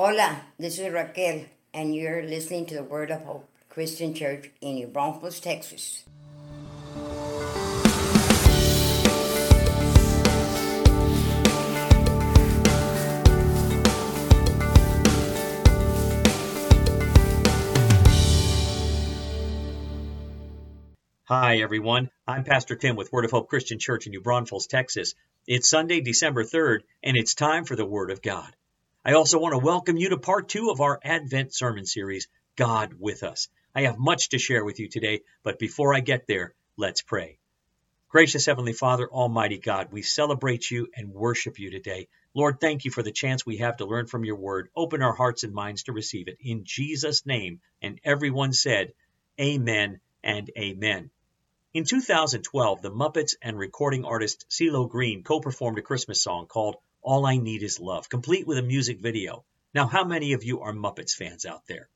Hola, this is Raquel, and you're listening to the Word of Hope Christian Church in New Braunfels, Texas. Hi, everyone. I'm Pastor Tim with Word of Hope Christian Church in New Braunfels, Texas. It's Sunday, December 3rd, and it's time for the Word of God. I also want to welcome you to part two of our Advent sermon series, God with Us. I have much to share with you today, but before I get there, let's pray. Gracious Heavenly Father, Almighty God, we celebrate you and worship you today. Lord, thank you for the chance we have to learn from your word. Open our hearts and minds to receive it. In Jesus' name. And everyone said, Amen and Amen. In 2012, the Muppets and recording artist CeeLo Green co-performed a Christmas song called All I Need Is Love, complete with a music video. Now, how many of you are Muppets fans out there?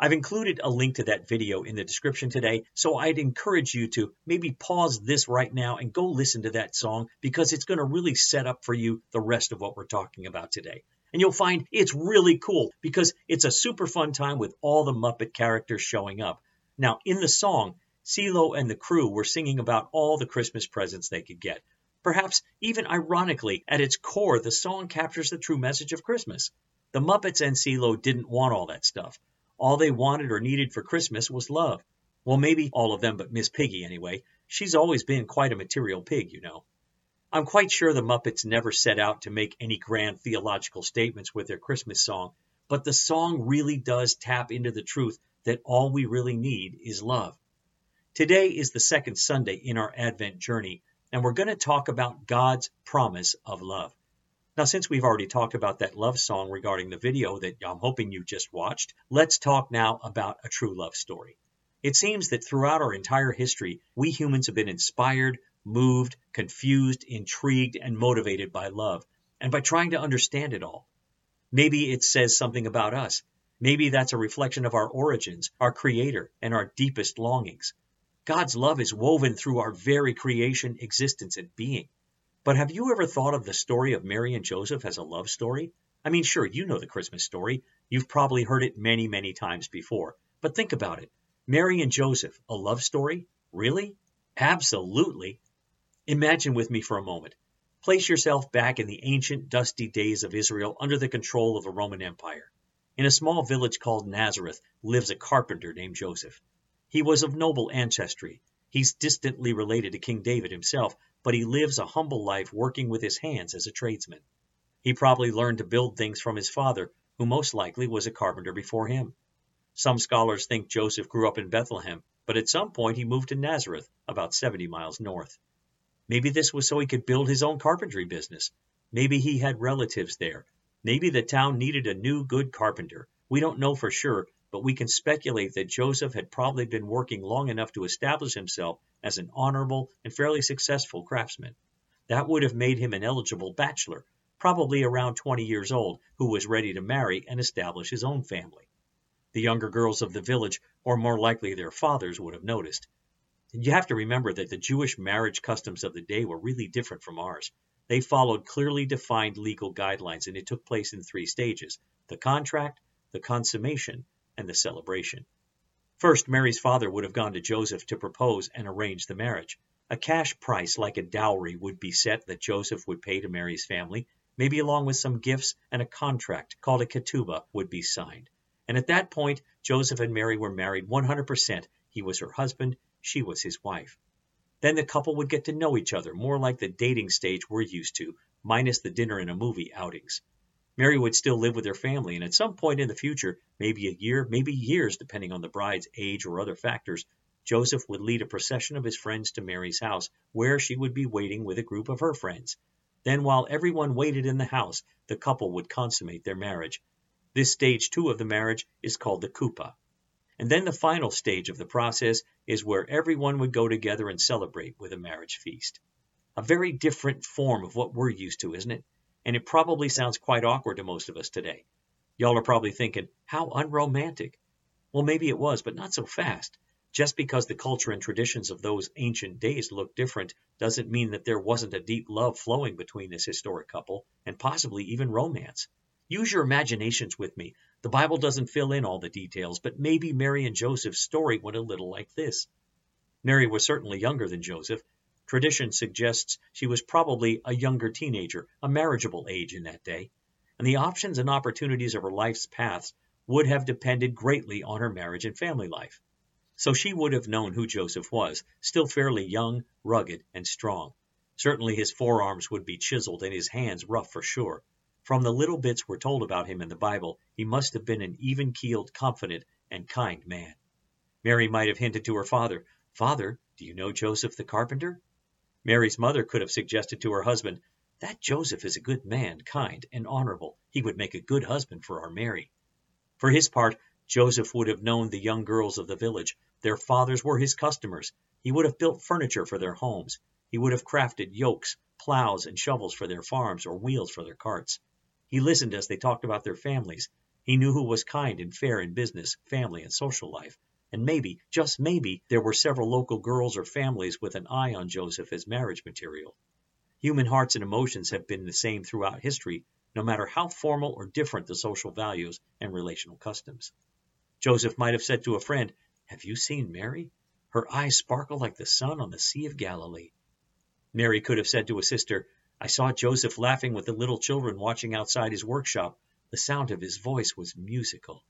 I've included a link to that video in the description today, so I'd encourage you to maybe pause this right now and go listen to that song because it's going to really set up for you the rest of what we're talking about today. And you'll find it's really cool because it's a super fun time with all the Muppet characters showing up. Now, in the song, CeeLo and the crew were singing about all the Christmas presents they could get. Perhaps even ironically, at its core, the song captures the true message of Christmas. The Muppets and CeeLo didn't want all that stuff. All they wanted or needed for Christmas was love. Well, maybe all of them but Miss Piggy anyway. She's always been quite a material pig, you know. I'm quite sure the Muppets never set out to make any grand theological statements with their Christmas song, but the song really does tap into the truth that all we really need is love. Today is the second Sunday in our Advent journey, and we're going to talk about God's promise of love. Now, since we've already talked about that love song regarding the video that I'm hoping you just watched, let's talk now about a true love story. It seems that throughout our entire history, we humans have been inspired, moved, confused, intrigued, and motivated by love, and by trying to understand it all. Maybe it says something about us. Maybe that's a reflection of our origins, our Creator, and our deepest longings. God's love is woven through our very creation, existence, and being. But have you ever thought of the story of Mary and Joseph as a love story? I mean, sure, you know the Christmas story. You've probably heard it many, many times before. But think about it. Mary and Joseph, a love story? Really? Absolutely. Imagine with me for a moment. Place yourself back in the ancient, dusty days of Israel under the control of the Roman Empire. In a small village called Nazareth lives a carpenter named Joseph. He was of noble ancestry. He's distantly related to King David himself, but he lives a humble life working with his hands as a tradesman. He probably learned to build things from his father, who most likely was a carpenter before him. Some scholars think Joseph grew up in Bethlehem, but at some point he moved to Nazareth, about 70 miles north. Maybe this was so he could build his own carpentry business. Maybe he had relatives there. Maybe the town needed a new good carpenter. We don't know for sure, but we can speculate that Joseph had probably been working long enough to establish himself as an honorable and fairly successful craftsman. That would have made him an eligible bachelor, probably around 20 years old, who was ready to marry and establish his own family. The younger girls of the village, or more likely their fathers, would have noticed. You have to remember that the Jewish marriage customs of the day were really different from ours. They followed clearly defined legal guidelines, and it took place in three stages the contract, the consummation, and the celebration. First, Mary's father would have gone to Joseph to propose and arrange the marriage. A cash price like a dowry would be set that Joseph would pay to Mary's family, maybe along with some gifts, and a contract called a ketubah would be signed. And at that point, Joseph and Mary were married 100%. He was her husband, she was his wife. Then the couple would get to know each other, more like the dating stage we're used to, minus the dinner and a movie outings. Mary would still live with her family, and at some point in the future, maybe a year, maybe years, depending on the bride's age or other factors, Joseph would lead a procession of his friends to Mary's house, where she would be waiting with a group of her friends. Then, while everyone waited in the house, the couple would consummate their marriage. This stage two of the marriage is called the Chuppah. And then the final stage of the process is where everyone would go together and celebrate with a marriage feast. A very different form of what we're used to, isn't it? And it probably sounds quite awkward to most of us today. Y'all are probably thinking, how unromantic. Well, maybe it was, but not so fast. Just because the culture and traditions of those ancient days look different doesn't mean that there wasn't a deep love flowing between this historic couple, and possibly even romance. Use your imaginations with me. The Bible doesn't fill in all the details, but maybe Mary and Joseph's story went a little like this. Mary was certainly younger than Joseph. Tradition suggests she was probably a younger teenager, a marriageable age in that day, and the options and opportunities of her life's paths would have depended greatly on her marriage and family life. So she would have known who Joseph was, still fairly young, rugged, and strong. Certainly his forearms would be chiseled and his hands rough for sure. From the little bits we're told about him in the Bible, he must have been an even keeled, confident, and kind man. Mary might have hinted to her father, Father, do you know Joseph the carpenter? Mary's mother could have suggested to her husband, That Joseph is a good man, kind, and honorable. He would make a good husband for our Mary. For his part, Joseph would have known the young girls of the village. Their fathers were his customers. He would have built furniture for their homes. He would have crafted yokes, plows, and shovels for their farms or wheels for their carts. He listened as they talked about their families. He knew who was kind and fair in business, family, and social life. And maybe, just maybe, there were several local girls or families with an eye on Joseph as marriage material. Human hearts and emotions have been the same throughout history, no matter how formal or different the social values and relational customs. Joseph might have said to a friend, Have you seen Mary? Her eyes sparkle like the sun on the Sea of Galilee. Mary could have said to a sister, I saw Joseph laughing with the little children watching outside his workshop. The sound of his voice was musical.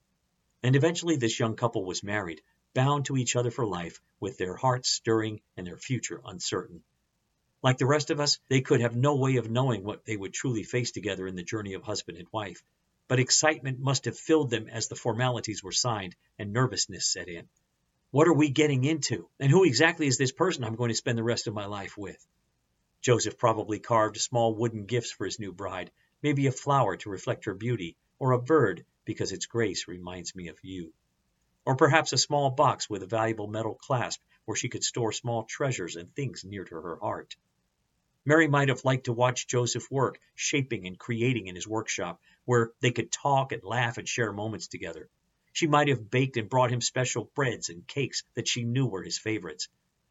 And eventually this young couple was married, bound to each other for life, with their hearts stirring and their future uncertain. Like the rest of us, they could have no way of knowing what they would truly face together in the journey of husband and wife. But excitement must have filled them as the formalities were signed and nervousness set in. What are we getting into? And who exactly is this person I'm going to spend the rest of my life with? Joseph probably carved small wooden gifts for his new bride, maybe a flower to reflect her beauty, or a bird because its grace reminds me of you. Or perhaps a small box with a valuable metal clasp where she could store small treasures and things near to her heart. Mary might have liked to watch Joseph work, shaping and creating in his workshop, where they could talk and laugh and share moments together. She might have baked and brought him special breads and cakes that she knew were his favorites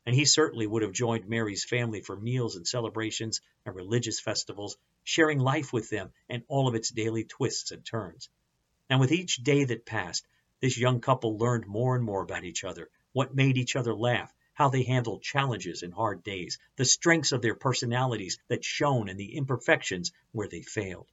and he certainly would have joined Mary's family for meals and celebrations and religious festivals, sharing life with them and all of its daily twists and turns. And with each day that passed, this young couple learned more and more about each other, what made each other laugh, how they handled challenges and hard days, the strengths of their personalities that shone and the imperfections where they failed.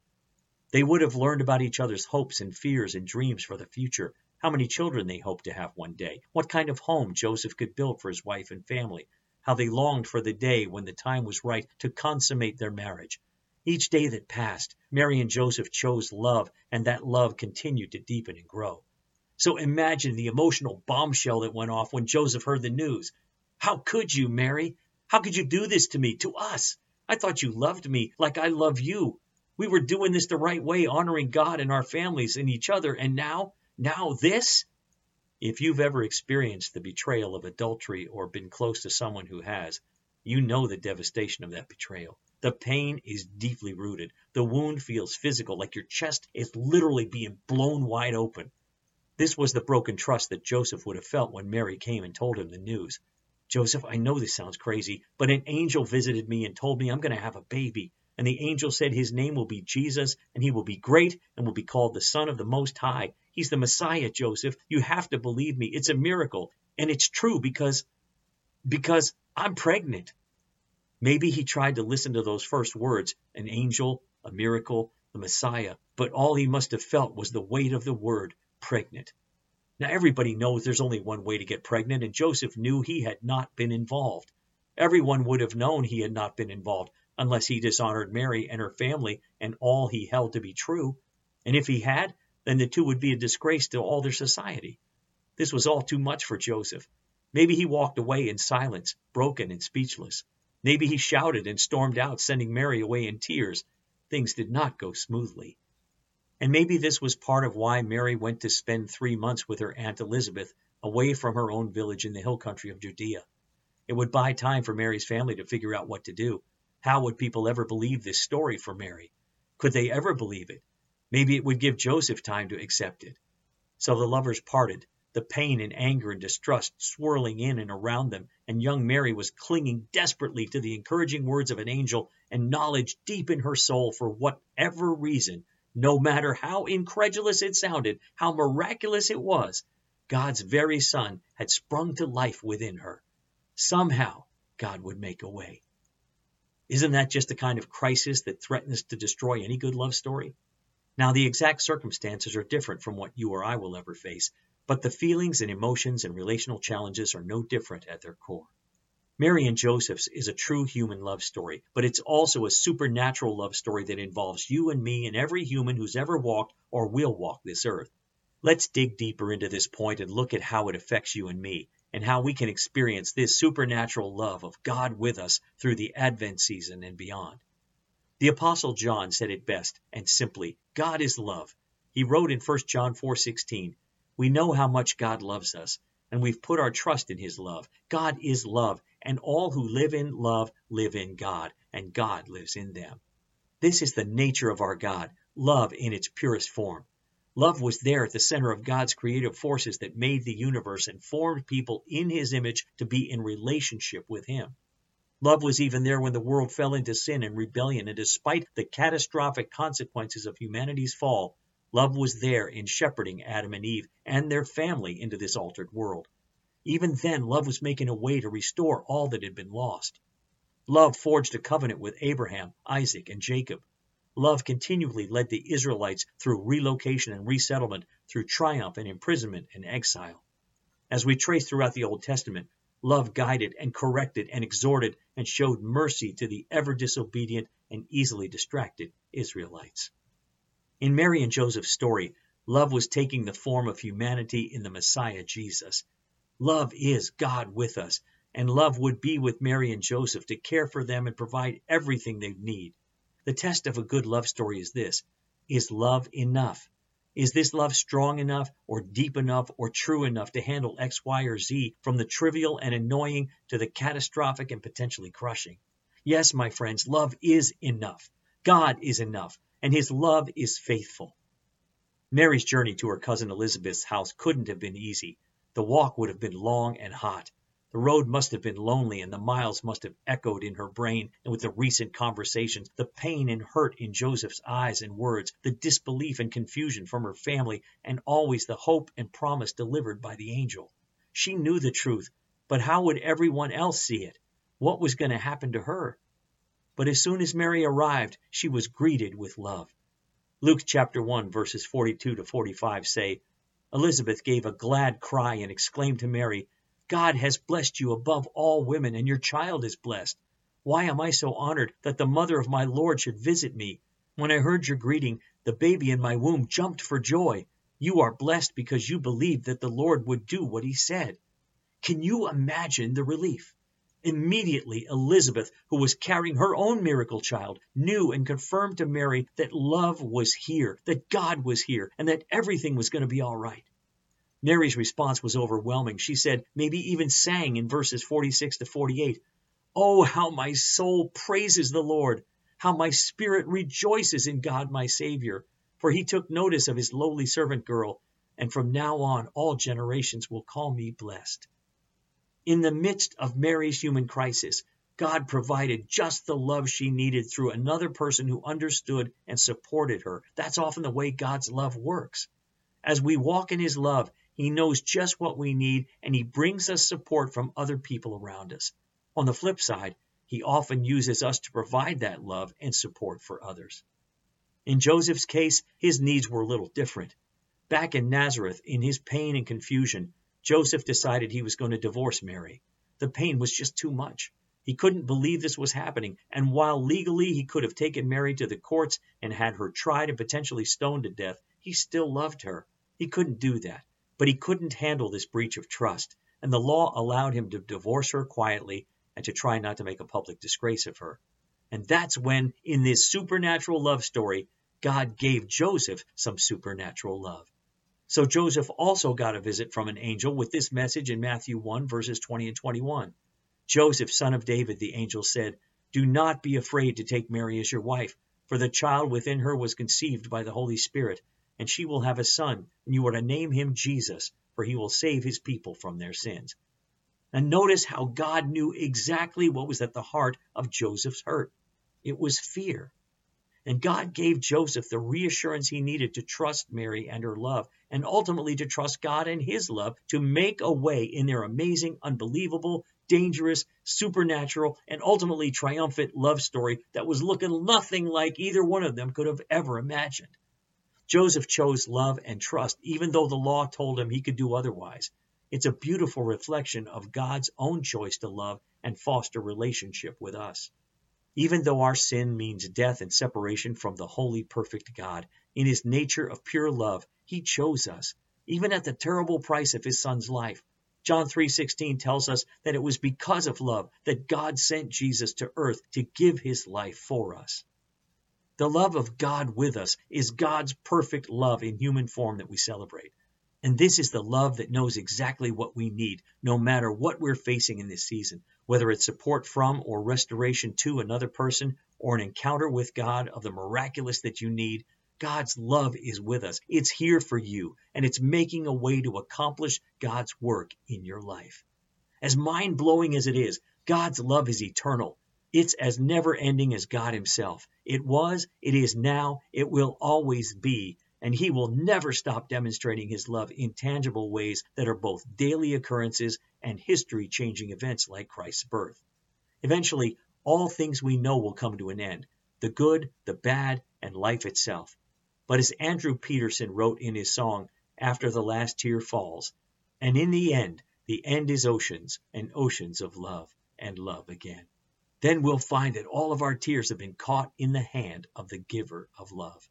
They would have learned about each other's hopes and fears and dreams for the future, how many children they hoped to have one day, what kind of home Joseph could build for his wife and family, how they longed for the day when the time was right to consummate their marriage. Each day that passed, Mary and Joseph chose love, and that love continued to deepen and grow. So imagine the emotional bombshell that went off when Joseph heard the news. How could you, Mary? How could you do this to me, to us? I thought you loved me like I love you. We were doing this the right way, honoring God and our families and each other, and now now this? If you've ever experienced the betrayal of adultery or been close to someone who has, you know the devastation of that betrayal. The pain is deeply rooted. The wound feels physical, like your chest is literally being blown wide open. This was the broken trust that Joseph would have felt when Mary came and told him the news. Joseph, I know this sounds crazy, but an angel visited me and told me I'm going to have a baby. And the angel said his name will be Jesus, and he will be great and will be called the Son of the Most High. He's the Messiah, Joseph. You have to believe me. It's a miracle. And it's true because because I'm pregnant. Maybe he tried to listen to those first words, an angel, a miracle, the Messiah, but all he must have felt was the weight of the word pregnant. Now everybody knows there's only one way to get pregnant, and Joseph knew he had not been involved. Everyone would have known he had not been involved unless he dishonored Mary and her family and all he held to be true. And if he had, then the two would be a disgrace to all their society. This was all too much for Joseph. Maybe he walked away in silence, broken and speechless. Maybe he shouted and stormed out, sending Mary away in tears. Things did not go smoothly. And maybe this was part of why Mary went to spend three months with her Aunt Elizabeth away from her own village in the hill country of Judea. It would buy time for Mary's family to figure out what to do. How would people ever believe this story for Mary? Could they ever believe it? Maybe it would give Joseph time to accept it. So the lovers parted, the pain and anger and distrust swirling in and around them, and young Mary was clinging desperately to the encouraging words of an angel and knowledge deep in her soul for whatever reason No matter how incredulous it sounded, how miraculous it was, God's very Son had sprung to life within her. Somehow, God would make a way. Isn't that just the kind of crisis that threatens to destroy any good love story? Now, the exact circumstances are different from what you or I will ever face, but the feelings and emotions and relational challenges are no different at their core. Mary and Joseph's is a true human love story, but it's also a supernatural love story that involves you and me and every human who's ever walked or will walk this earth. Let's dig deeper into this point and look at how it affects you and me, and how we can experience this supernatural love of God with us through the Advent season and beyond. The apostle John said it best and simply, God is love. He wrote in 1 John 4:16, "We know how much God loves us, and we've put our trust in his love. God is love, and all who live in love live in God, and God lives in them." This is the nature of our God, love in its purest form. Love was there at the center of God's creative forces that made the universe and formed people in his image to be in relationship with him. Love was even there when the world fell into sin and rebellion, and despite the catastrophic consequences of humanity's fall, love was there in shepherding Adam and Eve and their family into this altered world. Even then, love was making a way to restore all that had been lost. Love forged a covenant with Abraham, Isaac, and Jacob. Love continually led the Israelites through relocation and resettlement, through triumph and imprisonment and exile. As we trace throughout the Old Testament, love guided and corrected and exhorted and showed mercy to the ever disobedient and easily distracted Israelites. In Mary and Joseph's story, love was taking the form of humanity in the Messiah Jesus. Love is God with us, and love would be with Mary and Joseph to care for them and provide everything they need. The test of a good love story is this Is love enough? Is this love strong enough, or deep enough, or true enough to handle X, Y, or Z, from the trivial and annoying to the catastrophic and potentially crushing? Yes, my friends, love is enough. God is enough, and his love is faithful. Mary's journey to her cousin Elizabeth's house couldn't have been easy. The walk would have been long and hot. The road must have been lonely, and the miles must have echoed in her brain, and with the recent conversations, the pain and hurt in Joseph's eyes and words, the disbelief and confusion from her family, and always the hope and promise delivered by the angel. She knew the truth, but how would everyone else see it? What was going to happen to her? But as soon as Mary arrived, she was greeted with love. Luke chapter 1 verses 42 to 45 say, Elizabeth gave a glad cry and exclaimed to Mary, God has blessed you above all women, and your child is blessed. Why am I so honored that the mother of my Lord should visit me? When I heard your greeting, the baby in my womb jumped for joy. You are blessed because you believed that the Lord would do what he said. Can you imagine the relief? Immediately, Elizabeth, who was carrying her own miracle child, knew and confirmed to Mary that love was here, that God was here, and that everything was going to be all right. Mary's response was overwhelming. She said, maybe even sang in verses 46 to 48, Oh, how my soul praises the Lord, how my spirit rejoices in God my Savior, for he took notice of his lowly servant girl, and from now on all generations will call me blessed. In the midst of Mary's human crisis, God provided just the love she needed through another person who understood and supported her. That's often the way God's love works. As we walk in his love, he knows just what we need, and He brings us support from other people around us. On the flip side, He often uses us to provide that love and support for others. In Joseph's case, his needs were a little different. Back in Nazareth, in his pain and confusion, Joseph decided he was going to divorce Mary. The pain was just too much. He couldn't believe this was happening, and while legally he could have taken Mary to the courts and had her tried and potentially stoned to death, he still loved her. He couldn't do that. But he couldn't handle this breach of trust, and the law allowed him to divorce her quietly and to try not to make a public disgrace of her. And that's when, in this supernatural love story, God gave Joseph some supernatural love. So Joseph also got a visit from an angel with this message in Matthew 1, verses 20 and 21. Joseph, son of David, the angel said, Do not be afraid to take Mary as your wife, for the child within her was conceived by the Holy Spirit and she will have a son, and you are to name him Jesus, for he will save his people from their sins. And notice how God knew exactly what was at the heart of Joseph's hurt. It was fear. And God gave Joseph the reassurance he needed to trust Mary and her love, and ultimately to trust God and his love to make a way in their amazing, unbelievable, dangerous, supernatural, and ultimately triumphant love story that was looking nothing like either one of them could have ever imagined. Joseph chose love and trust, even though the law told him he could do otherwise. It's a beautiful reflection of God's own choice to love and foster relationship with us. Even though our sin means death and separation from the holy, perfect God, in his nature of pure love, he chose us, even at the terrible price of his son's life. John 3:16 tells us that it was because of love that God sent Jesus to earth to give his life for us. The love of God with us is God's perfect love in human form that we celebrate. And this is the love that knows exactly what we need, no matter what we're facing in this season, whether it's support from or restoration to another person or an encounter with God of the miraculous that you need. God's love is with us. It's here for you, and it's making a way to accomplish God's work in your life. As mind blowing as it is, God's love is eternal. It's as never ending as God Himself. It was, it is now, it will always be, and He will never stop demonstrating His love in tangible ways that are both daily occurrences and history changing events like Christ's birth. Eventually, all things we know will come to an end the good, the bad, and life itself. But as Andrew Peterson wrote in his song, After the Last Tear Falls, and in the end, the end is oceans and oceans of love and love again. Then we'll find that all of our tears have been caught in the hand of the giver of love.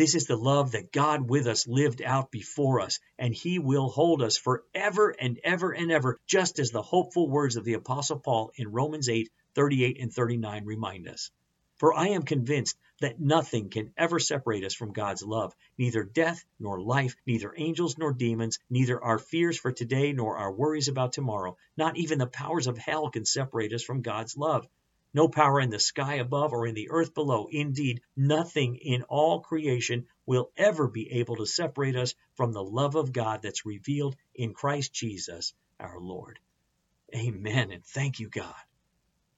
This is the love that God with us lived out before us, and He will hold us forever and ever and ever, just as the hopeful words of the Apostle Paul in Romans 8 38 and 39 remind us. For I am convinced that nothing can ever separate us from God's love, neither death nor life, neither angels nor demons, neither our fears for today nor our worries about tomorrow, not even the powers of hell can separate us from God's love. No power in the sky above or in the earth below. Indeed, nothing in all creation will ever be able to separate us from the love of God that's revealed in Christ Jesus our Lord. Amen. And thank you, God.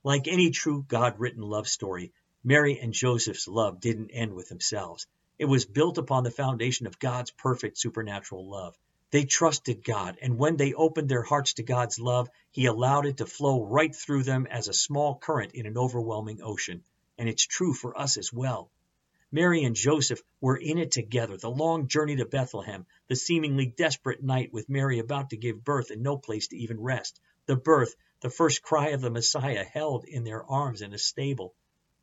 Like any true God written love story, Mary and Joseph's love didn't end with themselves. It was built upon the foundation of God's perfect supernatural love. They trusted God, and when they opened their hearts to God's love, He allowed it to flow right through them as a small current in an overwhelming ocean. And it's true for us as well. Mary and Joseph were in it together the long journey to Bethlehem, the seemingly desperate night with Mary about to give birth and no place to even rest, the birth, the first cry of the Messiah held in their arms in a stable,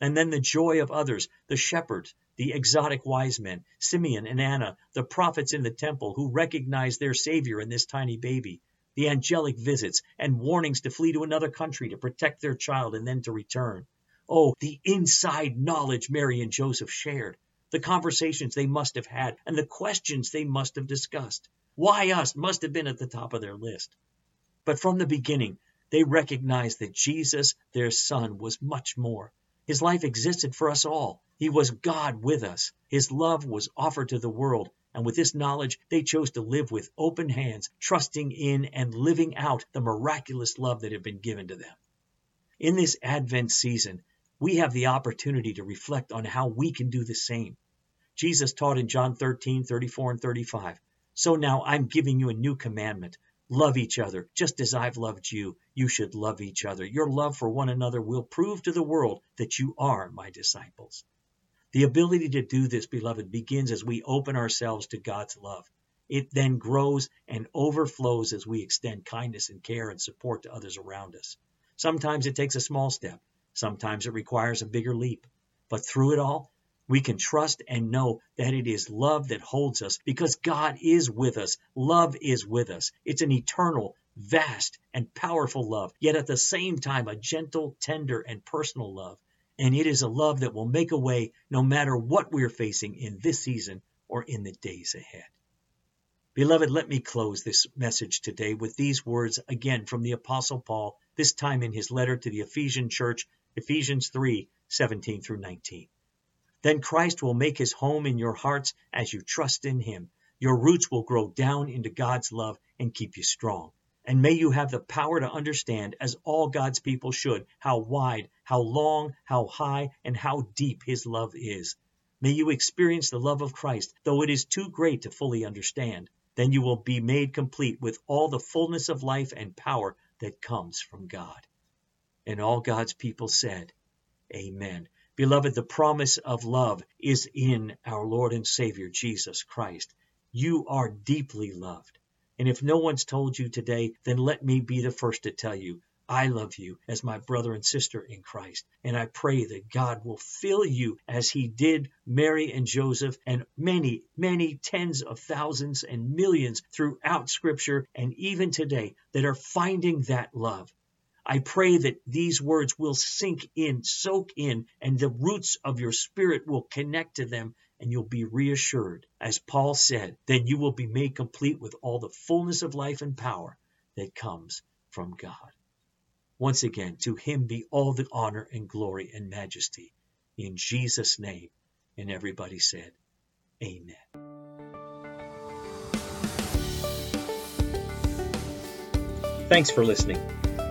and then the joy of others, the shepherds, the exotic wise men, Simeon and Anna, the prophets in the temple who recognized their Savior in this tiny baby, the angelic visits and warnings to flee to another country to protect their child and then to return. Oh, the inside knowledge Mary and Joseph shared, the conversations they must have had, and the questions they must have discussed. Why us must have been at the top of their list. But from the beginning, they recognized that Jesus, their Son, was much more. His life existed for us all. He was God with us. His love was offered to the world, and with this knowledge, they chose to live with open hands, trusting in and living out the miraculous love that had been given to them. In this Advent season, we have the opportunity to reflect on how we can do the same. Jesus taught in John 13, 34, and 35. So now I'm giving you a new commandment Love each other, just as I've loved you. You should love each other. Your love for one another will prove to the world that you are my disciples. The ability to do this, beloved, begins as we open ourselves to God's love. It then grows and overflows as we extend kindness and care and support to others around us. Sometimes it takes a small step, sometimes it requires a bigger leap. But through it all, we can trust and know that it is love that holds us because God is with us. Love is with us. It's an eternal, vast, and powerful love, yet at the same time a gentle, tender, and personal love. And it is a love that will make a way no matter what we're facing in this season or in the days ahead. Beloved, let me close this message today with these words again from the Apostle Paul, this time in his letter to the Ephesian church, Ephesians 3 17 through 19. Then Christ will make his home in your hearts as you trust in him. Your roots will grow down into God's love and keep you strong. And may you have the power to understand, as all God's people should, how wide, how long, how high, and how deep His love is. May you experience the love of Christ, though it is too great to fully understand. Then you will be made complete with all the fullness of life and power that comes from God. And all God's people said, Amen. Beloved, the promise of love is in our Lord and Savior Jesus Christ. You are deeply loved. And if no one's told you today, then let me be the first to tell you I love you as my brother and sister in Christ. And I pray that God will fill you as he did Mary and Joseph and many, many tens of thousands and millions throughout Scripture and even today that are finding that love. I pray that these words will sink in, soak in, and the roots of your spirit will connect to them and you'll be reassured. As Paul said, then you will be made complete with all the fullness of life and power that comes from God. Once again, to him be all the honor and glory and majesty. In Jesus' name. And everybody said, Amen. Thanks for listening.